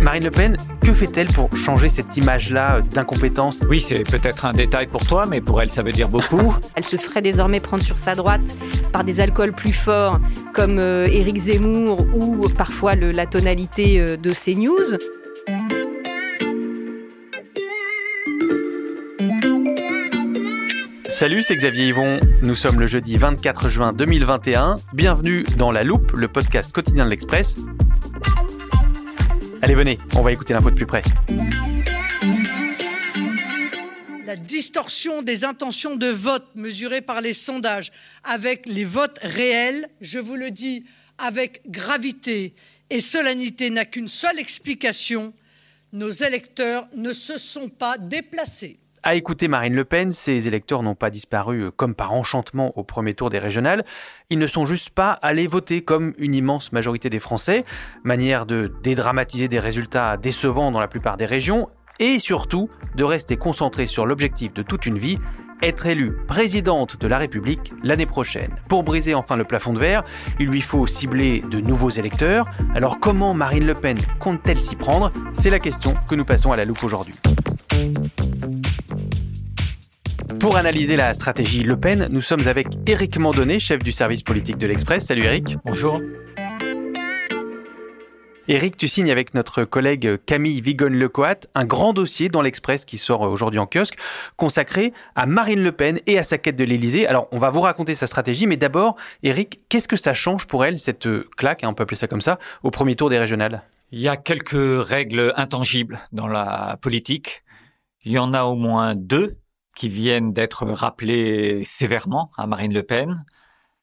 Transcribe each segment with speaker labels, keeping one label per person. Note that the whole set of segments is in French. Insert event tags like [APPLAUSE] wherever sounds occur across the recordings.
Speaker 1: Marine Le Pen, que fait-elle pour changer cette image-là d'incompétence?
Speaker 2: Oui, c'est peut-être un détail pour toi, mais pour elle, ça veut dire beaucoup. [LAUGHS]
Speaker 3: Elle se ferait désormais prendre sur sa droite par des alcools plus forts, comme euh, Éric Zemmour ou parfois le- la tonalité euh, de CNews.
Speaker 1: Salut, c'est Xavier Yvon. Nous sommes le jeudi 24 juin 2021. Bienvenue dans La Loupe, le podcast quotidien de l'Express. Allez, venez, on va écouter l'info de plus près.
Speaker 4: la distorsion des intentions de vote mesurées par les sondages avec les votes réels, je vous le dis avec gravité et solennité, n'a qu'une seule explication. Nos électeurs ne se sont pas déplacés.
Speaker 1: À écouter Marine Le Pen, ses électeurs n'ont pas disparu euh, comme par enchantement au premier tour des régionales. Ils ne sont juste pas allés voter comme une immense majorité des Français. Manière de dédramatiser des résultats décevants dans la plupart des régions et surtout de rester concentré sur l'objectif de toute une vie, être élue présidente de la République l'année prochaine. Pour briser enfin le plafond de verre, il lui faut cibler de nouveaux électeurs. Alors comment Marine Le Pen compte-t-elle s'y prendre? C'est la question que nous passons à la loupe aujourd'hui. Pour analyser la stratégie Le Pen, nous sommes avec Éric Mandonnet, chef du service politique de l'Express. Salut Éric.
Speaker 2: Bonjour.
Speaker 1: Éric, tu signes avec notre collègue Camille Vigonne-Lecoat un grand dossier dans l'Express qui sort aujourd'hui en kiosque, consacré à Marine Le Pen et à sa quête de l'Élysée. Alors, on va vous raconter sa stratégie, mais d'abord, Éric, qu'est-ce que ça change pour elle, cette claque, hein, on peut appeler ça comme ça, au premier tour des régionales?
Speaker 2: Il y a quelques règles intangibles dans la politique. Il y en a au moins deux qui viennent d'être rappelées sévèrement à Marine Le Pen.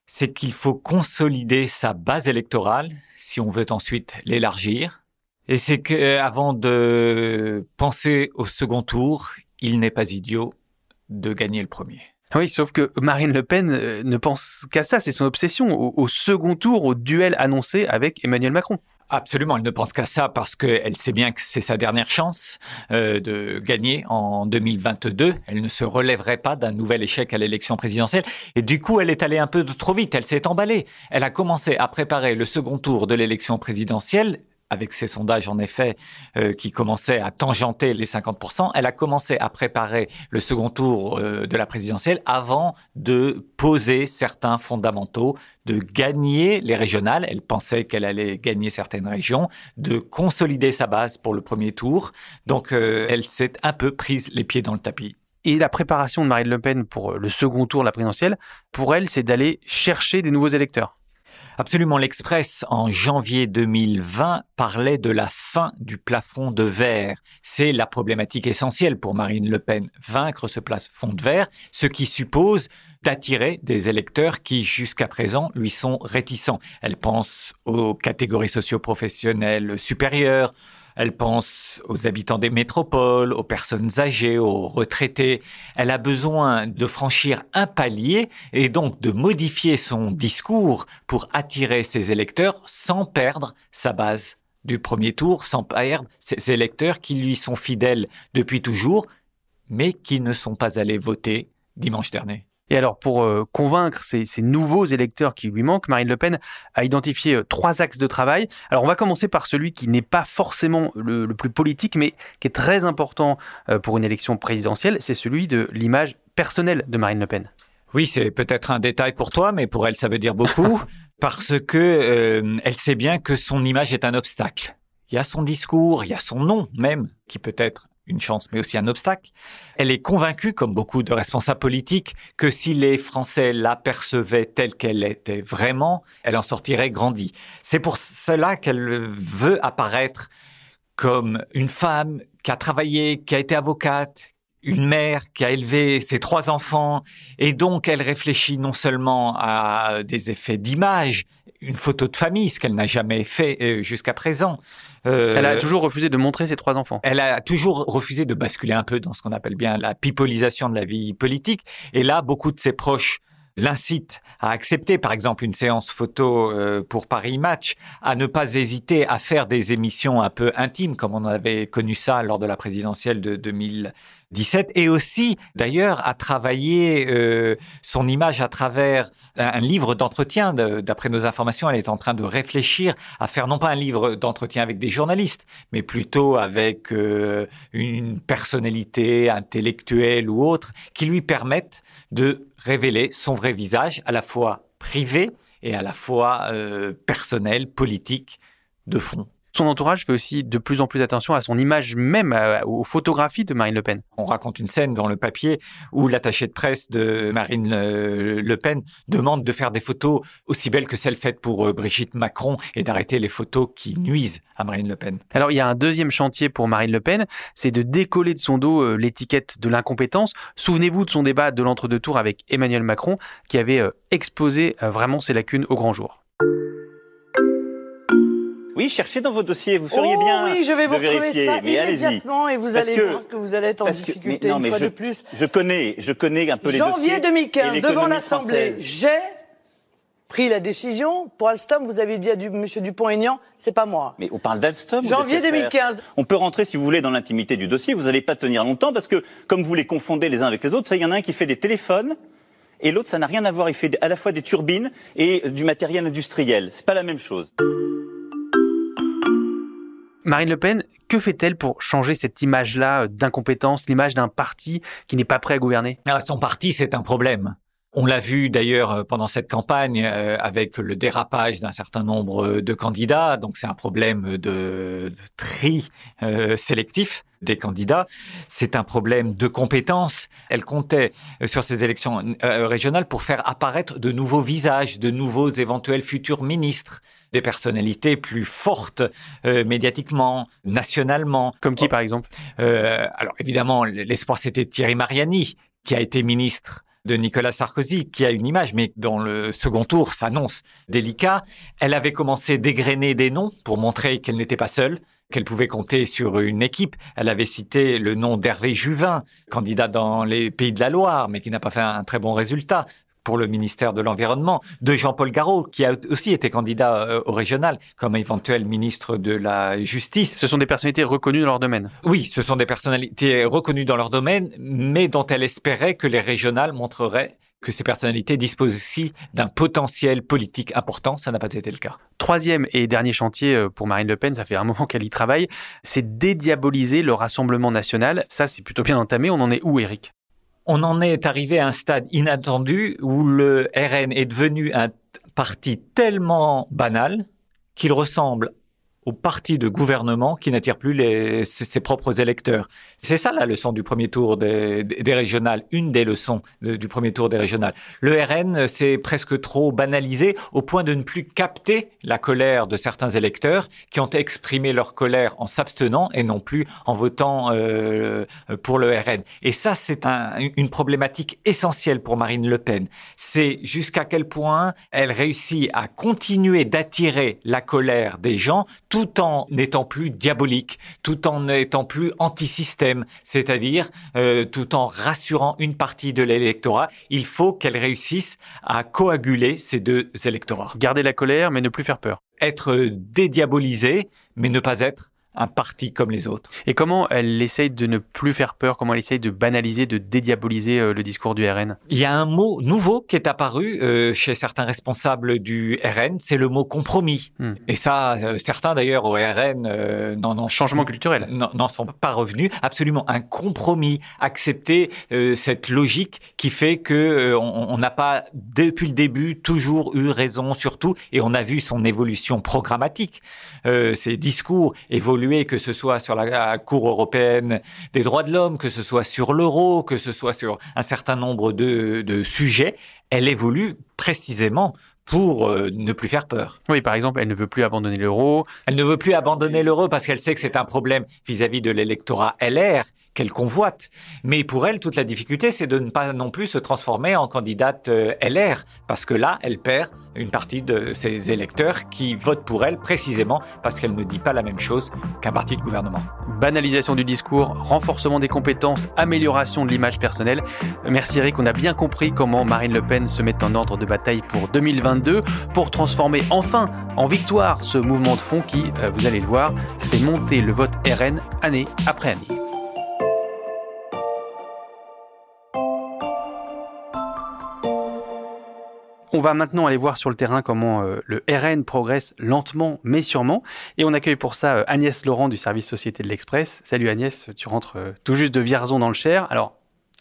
Speaker 2: C'est qu'il faut consolider sa base électorale si on veut ensuite l'élargir. Et c'est qu'avant de penser au second tour, il n'est pas idiot de gagner le premier.
Speaker 1: Oui, sauf que Marine Le Pen euh, ne pense qu'à ça, c'est son obsession, au, au second tour, au duel annoncé avec Emmanuel Macron.
Speaker 2: Absolument, elle ne pense qu'à ça parce qu'elle sait bien que c'est sa dernière chance euh, de gagner en 2022. Elle ne se relèverait pas d'un nouvel échec à l'élection présidentielle. Et du coup, elle est allée un peu trop vite. Elle s'est emballée. Elle a commencé à préparer le second tour de l'élection présidentielle avec ses sondages en effet euh, qui commençaient à tangenter les 50%, elle a commencé à préparer le second tour euh, de la présidentielle avant de poser certains fondamentaux, de gagner les régionales. Elle pensait qu'elle allait gagner certaines régions, de consolider sa base pour le premier tour. Donc euh, elle s'est un peu prise les pieds dans le tapis.
Speaker 1: Et la préparation de Marine Le Pen pour le second tour de la présidentielle, pour elle, c'est d'aller chercher des nouveaux électeurs.
Speaker 2: Absolument, l'Express en janvier 2020 parlait de la fin du plafond de verre. C'est la problématique essentielle pour Marine Le Pen, vaincre ce plafond de verre, ce qui suppose d'attirer des électeurs qui jusqu'à présent lui sont réticents. Elle pense aux catégories socio-professionnelles supérieures, elle pense aux habitants des métropoles, aux personnes âgées, aux retraités. Elle a besoin de franchir un palier et donc de modifier son discours pour attirer ses électeurs sans perdre sa base du premier tour, sans perdre ses électeurs qui lui sont fidèles depuis toujours, mais qui ne sont pas allés voter dimanche dernier.
Speaker 1: Et alors, pour euh, convaincre ces, nouveaux électeurs qui lui manquent, Marine Le Pen a identifié euh, trois axes de travail. Alors, on va commencer par celui qui n'est pas forcément le, plus politique, mais qui est très important euh, pour une élection présidentielle, c'est celui de l'image personnelle de Marine Le Pen.
Speaker 2: Oui, c'est peut-être un détail pour toi, mais pour elle, ça veut dire beaucoup, [LAUGHS] parce que elle sait bien que son image est un obstacle. Il y a son discours, il y a son nom même, qui peut être une chance, mais aussi un obstacle. Elle est convaincue, comme beaucoup de responsables politiques, que si les Français l'apercevaient telle qu'elle était vraiment, elle en sortirait grandie. C'est pour cela qu'elle veut apparaître comme une femme qui a travaillé, qui a été avocate, une mère qui a élevé ses trois enfants, et donc elle réfléchit non seulement à des effets d'image, une photo de famille, ce qu'elle n'a jamais fait euh, jusqu'à présent,
Speaker 1: euh, elle a toujours refusé de montrer ses trois enfants.
Speaker 2: Elle a toujours refusé de basculer un peu dans ce qu'on appelle bien la pipolisation de la vie politique. Et là, beaucoup de ses proches l'incitent à accepter, par exemple, une séance photo euh, pour Paris Match, à ne pas hésiter à faire des émissions un peu intimes, comme on avait connu ça lors de la présidentielle de 2000 17 et aussi d'ailleurs à travailler euh, son image à travers un, livre d'entretien. D'après nos informations, elle est en train de réfléchir à faire non pas un livre d'entretien avec des journalistes, mais plutôt avec euh, une personnalité intellectuelle ou autre qui lui permette de révéler son vrai visage à la fois privé et à la fois euh, personnel, politique, de fond.
Speaker 1: Son entourage fait aussi de plus en plus attention à son image même, aux photographies de Marine Le Pen.
Speaker 2: On raconte une scène dans le papier où l'attaché de presse de Marine Le Pen demande de faire des photos aussi belles que celles faites pour euh, Brigitte Macron et d'arrêter les photos qui nuisent à Marine Le Pen.
Speaker 1: Alors il y a un deuxième chantier pour Marine Le Pen, c'est de décoller de son dos euh, l'étiquette de l'incompétence. Souvenez-vous de son débat de l'entre-deux tours avec Emmanuel Macron qui avait euh, exposé vraiment ses lacunes au grand jour.
Speaker 5: Oui, cherchez dans vos dossiers, vous feriez oh, bien.
Speaker 6: Oui, je vais vous
Speaker 5: retrouver
Speaker 6: ça immédiatement et vous allez voir que vous allez être en difficulté une fois
Speaker 5: de
Speaker 6: plus.
Speaker 5: Je connais, je connais un peu les dossiers.
Speaker 6: Janvier 2015, devant l'Assemblée, j'ai pris la décision. Pour Alstom, vous avez dit à M. Dupont-Aignan, c'est pas moi.
Speaker 5: Mais on parle d'Alstom.
Speaker 6: Janvier 2015.
Speaker 5: On peut rentrer, si vous voulez, dans l'intimité du dossier. Vous n'allez pas tenir longtemps parce que, comme vous les confondez les uns avec les autres, il y en a un qui fait des téléphones et l'autre, ça n'a rien à voir. Il fait à la fois des turbines et du matériel industriel. C'est pas la même chose.
Speaker 1: Marine Le Pen, que fait-elle pour changer cette image-là d'incompétence, l'image d'un parti qui n'est pas prêt à gouverner?
Speaker 2: Ah, Son parti, c'est un problème. On l'a vu d'ailleurs euh, pendant cette campagne euh, avec le dérapage d'un certain nombre de candidats. Donc c'est un problème de tri euh, sélectif des candidats. C'est un problème de compétences. Elle comptait sur ces élections régionales pour faire apparaître de nouveaux visages, de nouveaux éventuels futurs ministres des personnalités plus fortes médiatiquement, nationalement.
Speaker 1: Comme qui, par exemple?
Speaker 2: Alors évidemment, l'espoir c'était Thierry Mariani, qui a été ministre de Nicolas Sarkozy, qui a une image, mais dans le second tour s'annonce délicat. Elle avait commencé d'égrener des noms pour montrer qu'elle n'était pas seule, qu'elle pouvait compter sur une équipe. Elle avait cité le nom d'Hervé Juvin, candidat dans les Pays de la Loire, mais qui n'a pas fait un très bon résultat pour le ministère de l'Environnement, de Jean-Paul Garot, qui a aussi été candidat euh, au régional comme éventuel ministre de la Justice.
Speaker 1: Ce sont des personnalités reconnues dans leur domaine.
Speaker 2: Oui, ce sont des personnalités reconnues dans leur domaine, mais dont elle espérait que les régionales montreraient que ces personnalités disposent aussi d'un potentiel politique important. Ça n'a pas été le cas.
Speaker 1: Troisième et dernier chantier euh, pour Marine Le Pen, ça fait un moment qu'elle y travaille, c'est dédiaboliser le Rassemblement national. Ça, c'est plutôt bien entamé. On en est où, Eric
Speaker 2: on en est arrivé à un stade inattendu où le RN est devenu un parti tellement banal qu'il ressemble au parti de gouvernement qui n'attire plus ses, propres électeurs. C'est ça la leçon du premier tour des, régionales, une des leçons du premier tour des régionales. Le RN s'est presque trop banalisé au point de ne plus capter la colère de certains électeurs qui ont exprimé leur colère en s'abstenant et non plus en votant euh, pour le RN. Et ça, c'est un, une problématique essentielle pour Marine Le Pen. C'est jusqu'à quel point elle réussit à continuer d'attirer la colère des gens tout en n'étant plus diabolique, tout en n'étant plus anti-système, c'est-à-dire euh, tout en rassurant une partie de l'électorat. Il faut qu'elle réussisse à coaguler ces deux électorats.
Speaker 1: Garder la colère, mais ne plus faire peur.
Speaker 2: Être dédiabolisé, mais ne pas être un parti comme les autres.
Speaker 1: Et comment elle essaye de ne plus faire peur? Comment elle essaye de banaliser, de dédiaboliser euh, le discours du RN
Speaker 2: Il y a un mot nouveau qui est apparu euh, chez certains responsables du RN, c'est le mot compromis. Hmm. Et ça, euh, certains d'ailleurs au RN euh, n'en
Speaker 1: changement culturel
Speaker 2: n'en sont pas revenus. Absolument, un compromis, accepter cette logique qui fait que on n'a pas depuis le début toujours eu raison sur tout, et on a vu son évolution programmatique. ses discours évoluent que ce soit sur la Cour européenne des droits de l'homme, que ce soit sur l'euro, que ce soit sur un certain nombre de, de sujets, elle évolue précisément pour euh, ne plus faire peur.
Speaker 1: Oui, par exemple, elle ne veut plus abandonner l'euro.
Speaker 2: Elle ne veut plus abandonner l'euro parce qu'elle sait que c'est un problème vis-à-vis de l'électorat LR qu'elle convoite. Mais pour elle, toute la difficulté, c'est de ne pas non plus se transformer en candidate euh, LR parce que là, elle perd une partie de ses électeurs qui votent pour elle précisément parce qu'elle ne dit pas la même chose qu'un parti de gouvernement.
Speaker 1: Banalisation du discours, renforcement des compétences, amélioration de l'image personnelle. Merci Eric, on a bien compris comment Marine Le Pen se met en ordre de bataille pour 2022 pour transformer enfin en victoire ce mouvement de fond qui, euh, vous allez le voir, fait monter le vote RN année après année. On va maintenant aller voir sur le terrain comment euh, le RN progresse lentement mais sûrement. Et on accueille pour ça euh, Agnès Laurent du service Société de l'Express. Salut Agnès, tu rentres euh, tout juste de Vierzon dans le Cher. Alors,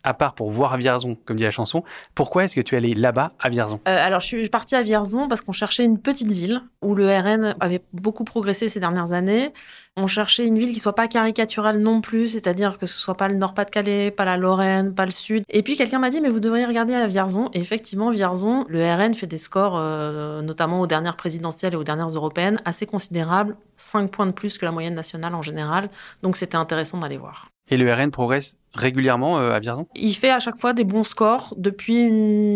Speaker 1: à part pour voir Vierzon, comme dit la chanson, pourquoi est-ce que tu es allé là-bas à Vierzon
Speaker 7: euh, Alors, je suis partie à Vierzon parce qu'on cherchait une petite ville où le RN avait beaucoup progressé ces dernières années. On cherchait une ville qui soit pas caricaturale non plus, c'est-à-dire que ce soit pas le Nord-Pas-de-Calais, pas la Lorraine, pas le Sud. Et puis quelqu'un m'a dit, mais vous devriez regarder à Vierzon. Et effectivement, Vierzon, le RN fait des scores, euh, notamment aux dernières présidentielles et aux dernières européennes, assez considérables, 5 points de plus que la moyenne nationale en général. Donc c'était intéressant d'aller voir.
Speaker 1: Et le RN progresse régulièrement euh, à Vierzon?
Speaker 7: Il fait à chaque fois des bons scores depuis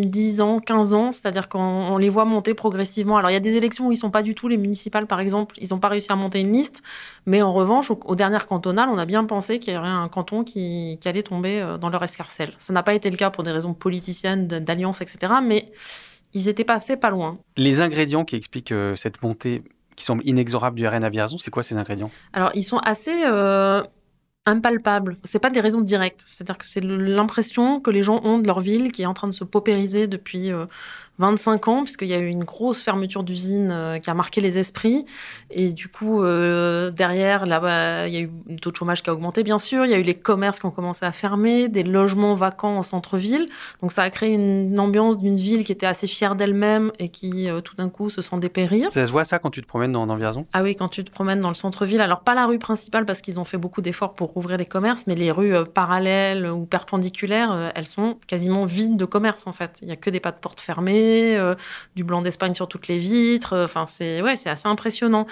Speaker 7: 10 ans, 15 ans, c'est-à-dire qu'on les voit monter progressivement. Alors il y a des élections où ils sont pas du tout, les municipales par exemple, ils n'ont pas réussi à monter une liste, mais en revanche, aux, dernières cantonales, on a bien pensé qu'il y aurait un canton qui, allait tomber euh, dans leur escarcelle. Ça n'a pas été le cas pour des raisons politiciennes, d'alliance, etc., mais ils étaient passés pas loin.
Speaker 1: Les ingrédients qui expliquent euh, cette montée qui semble inexorable du RN à Vierzon, c'est quoi ces ingrédients?
Speaker 7: Alors ils sont assez impalpable. C'est pas des raisons directes. C'est-à-dire que c'est l'impression que les gens ont de leur ville qui est en train de se paupériser depuis euh, 25 ans, puisqu'il y a eu une grosse fermeture d'usine euh, qui a marqué les esprits. Et du coup, euh, derrière, là il y a eu un taux de chômage qui a augmenté, bien sûr. Il y a eu les commerces qui ont commencé à fermer, des logements vacants en centre-ville. Donc, ça a créé une, ambiance d'une ville qui était assez fière d'elle-même et qui, euh, tout d'un coup, se sent dépérir.
Speaker 1: Ça se voit ça quand tu te promènes dans, dans Vierzon?
Speaker 7: Ah oui, quand tu te promènes dans le centre-ville. Alors, pas la rue principale parce qu'ils ont fait beaucoup d'efforts pour ouvrir les commerces, mais les rues parallèles ou perpendiculaires, elles sont quasiment vides de commerce, en fait. Il y a que des pas de porte fermées euh, du blanc d'Espagne sur toutes les vitres. Euh, enfin, c'est ouais, c'est assez impressionnant.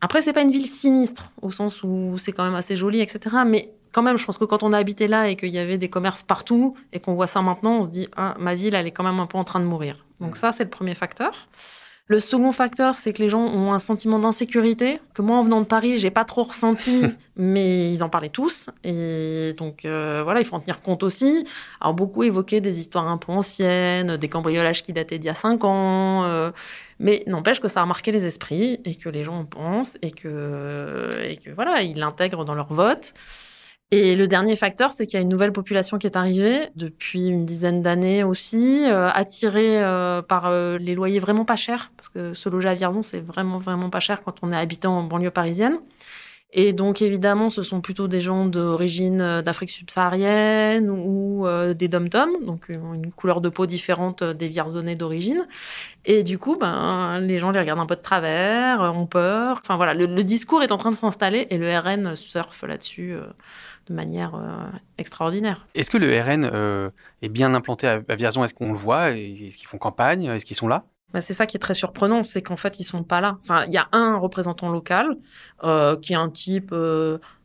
Speaker 7: Après, c'est pas une ville sinistre au sens où c'est quand même assez joli, etc. Mais quand même, je pense que quand on a habité là et qu'il y avait des commerces partout et qu'on voit ça maintenant, on se dit ah, ma ville, elle est quand même un peu en train de mourir. Donc ça, c'est le premier facteur. Le second facteur, c'est que les gens ont un sentiment d'insécurité que moi, en venant de Paris, j'ai pas trop ressenti, [LAUGHS] mais ils en parlaient tous. Et donc euh, voilà, il faut en tenir compte aussi. Alors beaucoup évoquaient des histoires un peu anciennes, des cambriolages qui dataient d'il y a cinq ans. Euh, mais n'empêche que ça a marqué les esprits et que les gens en pensent et que, et que voilà, ils l'intègrent dans leur vote. Et le dernier facteur, c'est qu'il y a une nouvelle population qui est arrivée depuis une dizaine d'années aussi, euh, attirée euh, par euh, les loyers vraiment pas chers, parce que se loger à Vierzon, c'est vraiment, vraiment pas cher quand on est habitant en banlieue parisienne. Et donc, évidemment, ce sont plutôt des gens d'origine d'Afrique subsaharienne ou des dom-toms, donc une couleur de peau différente des Vierzonais d'origine. Et du coup, ben, les gens les regardent un peu de travers, ont peur. Enfin voilà, le, le discours est en train de s'installer et le RN surfe là-dessus de manière euh, extraordinaire.
Speaker 1: Est-ce que le RN euh, est bien implanté à, Vierzon? Est-ce qu'on le voit? Est-ce qu'ils font campagne? Est-ce qu'ils sont là?
Speaker 7: Bah, c'est ça qui est très surprenant, c'est qu'en fait, ils sont pas là. Enfin, il y a un représentant local euh, qui est un type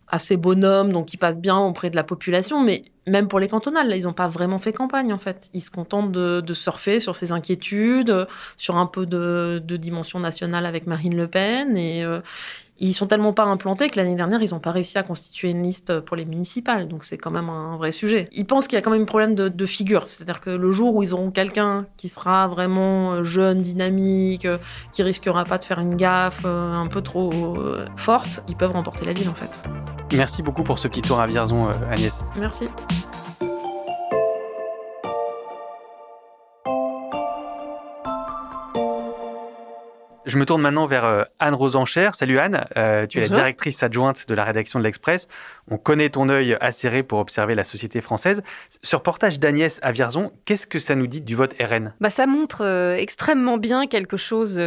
Speaker 7: assez bonhomme, donc qui passe bien auprès de la population, mais même pour les cantonales, là, ils n'ont pas vraiment fait campagne, en fait. Ils se contentent de, surfer sur ces inquiétudes, sur un peu de, dimension nationale avec Marine Le Pen, et Ils sont tellement pas implantés que l'année dernière, ils n'ont pas réussi à constituer une liste pour les municipales. Donc c'est quand même un vrai sujet. Ils pensent qu'il y a quand même un problème de, de figure. C'est-à-dire que le jour où ils auront quelqu'un qui sera vraiment jeune, dynamique, qui risquera pas de faire une gaffe un peu trop forte, ils peuvent remporter la ville en fait.
Speaker 1: Merci beaucoup pour ce petit tour à Vierzon, Agnès.
Speaker 7: Merci.
Speaker 1: Je me tourne maintenant vers euh, Anne Rosencher. Salut Anne, euh, tu es la directrice adjointe de la rédaction de l'Express. On connaît ton œil acéré pour observer la société française. Ce reportage d'Agnès à Vierzon, qu'est-ce que ça nous dit du vote RN
Speaker 3: bah, Ça montre euh, extrêmement bien quelque chose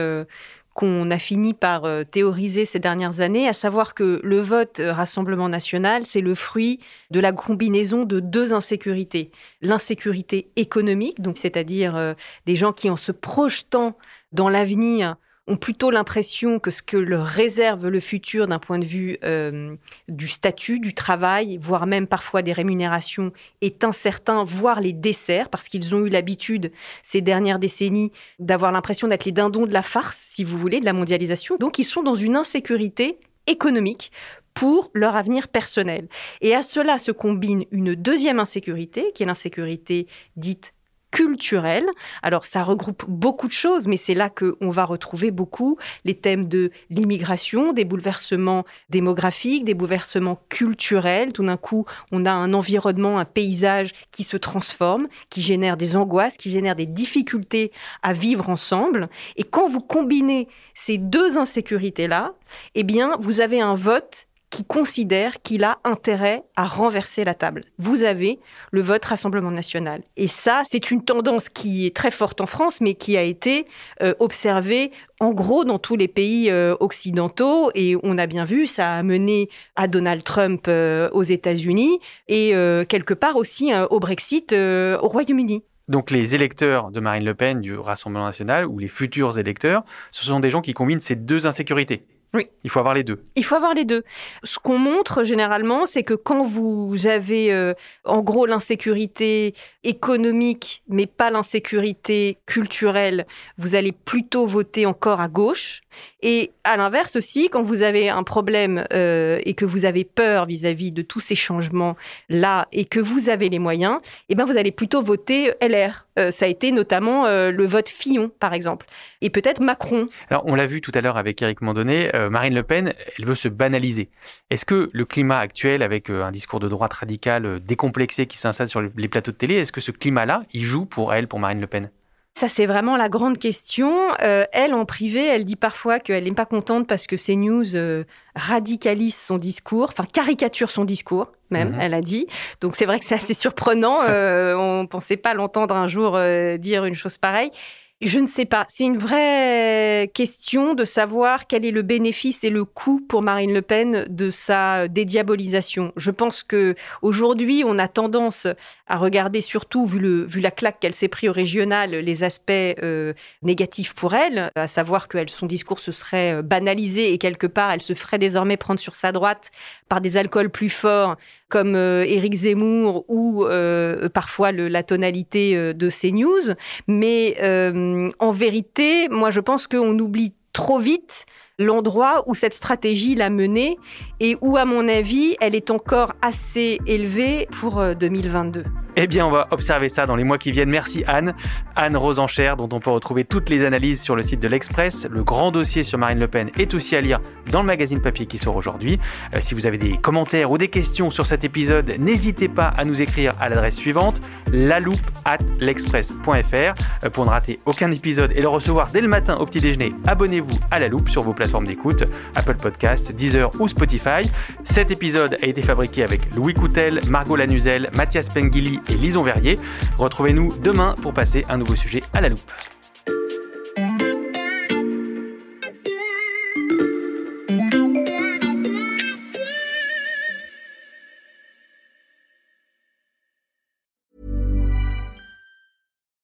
Speaker 3: qu'on a fini par théoriser ces dernières années, à savoir que le vote Rassemblement national, c'est le fruit de la combinaison de deux insécurités. L'insécurité économique, donc c'est-à-dire des gens qui, en se projetant dans l'avenir, ont plutôt l'impression que ce que leur réserve le futur d'un point de vue euh, du statut, du travail, voire même parfois des rémunérations, est incertain, voire les dessert, parce qu'ils ont eu l'habitude ces dernières décennies d'avoir l'impression d'être les dindons de la farce, si vous voulez, de la mondialisation. Donc ils sont dans une insécurité économique pour leur avenir personnel. Et à cela se combine une deuxième insécurité, qui est l'insécurité dite culturel. Alors ça regroupe beaucoup de choses, mais c'est là qu'on va retrouver beaucoup les thèmes de l'immigration, des bouleversements démographiques, des bouleversements culturels. Tout d'un coup, on a un environnement, un paysage qui se transforme, qui génère des angoisses, qui génère des difficultés à vivre ensemble. Et quand vous combinez ces deux insécurités-là, eh bien, vous avez un vote qui considère qu'il a intérêt à renverser la table. Vous avez le vote Rassemblement national. Et ça, c'est une tendance qui est très forte en France, mais qui a été euh, observée en gros dans tous les pays euh, occidentaux. Et on a bien vu, ça a mené à Donald Trump euh, aux États-Unis et quelque part aussi au Brexit au Royaume-Uni.
Speaker 1: Donc les électeurs de Marine Le Pen du Rassemblement national ou les futurs électeurs, ce sont des gens qui combinent ces deux insécurités.
Speaker 3: Oui.
Speaker 1: Il faut avoir les deux.
Speaker 3: Il faut avoir les deux. Ce qu'on montre généralement, c'est que quand vous avez euh, en gros l'insécurité économique, mais pas l'insécurité culturelle, vous allez plutôt voter encore à gauche. Et à l'inverse aussi, quand vous avez un problème euh, et que vous avez peur vis-à-vis de tous ces changements-là et que vous avez les moyens, eh ben vous allez plutôt voter LR. Euh, ça a été notamment le vote Fillon, par exemple. Et peut-être Macron.
Speaker 1: Alors, on l'a vu tout à l'heure avec Éric Mandonnet, Marine Le Pen, elle veut se banaliser. Est-ce que le climat actuel, avec un discours de droite radicale décomplexé qui s'installe sur les plateaux de télé, est-ce que ce climat-là, il joue pour elle, pour Marine Le Pen?
Speaker 3: Ça, c'est vraiment la grande question. Euh, elle, en privé, elle dit parfois qu'elle n'est pas contente parce que CNews euh, radicalise son discours, enfin caricature son discours, même, mhm. elle a dit. Donc c'est vrai que c'est assez surprenant. Euh, on ne pensait pas l'entendre un jour dire une chose pareille. Je ne sais pas. C'est une vraie question de savoir quel est le bénéfice et le coût pour Marine Le Pen de sa dédiabolisation. Je pense que aujourd'hui, on a tendance à regarder surtout, vu, le, vu la claque qu'elle s'est pris au régional, les aspects euh, négatifs pour elle, à savoir que son discours se serait euh, banalisé et quelque part, elle se ferait désormais prendre sur sa droite par des alcools plus forts comme euh, Éric Zemmour ou euh, parfois la tonalité euh, de CNews. Mais en vérité, moi je pense qu'on oublie trop vite l'endroit où cette stratégie l'a menée et où, à mon avis, elle est encore assez élevée pour 2022.
Speaker 1: Eh bien, on va observer ça dans les mois qui viennent. Merci Anne. Anne Rosencher, dont on peut retrouver toutes les analyses sur le site de l'Express. Le grand dossier sur Marine Le Pen est aussi à lire dans le magazine papier qui sort aujourd'hui. Euh, si vous avez des commentaires ou des questions sur cet épisode, n'hésitez pas à nous écrire à l'adresse suivante loupe at l'express.fr. Euh, pour ne rater aucun épisode et le recevoir dès le matin au petit déjeuner, abonnez-vous à La Loupe sur vos plateformes d'écoute, Apple Podcast, Deezer ou Spotify. Cet épisode a été fabriqué avec Louis Coutel, Margot Lanuzel, Mathias Pengili et Lison Verrier. Retrouvez-nous demain pour passer un nouveau sujet à la loupe.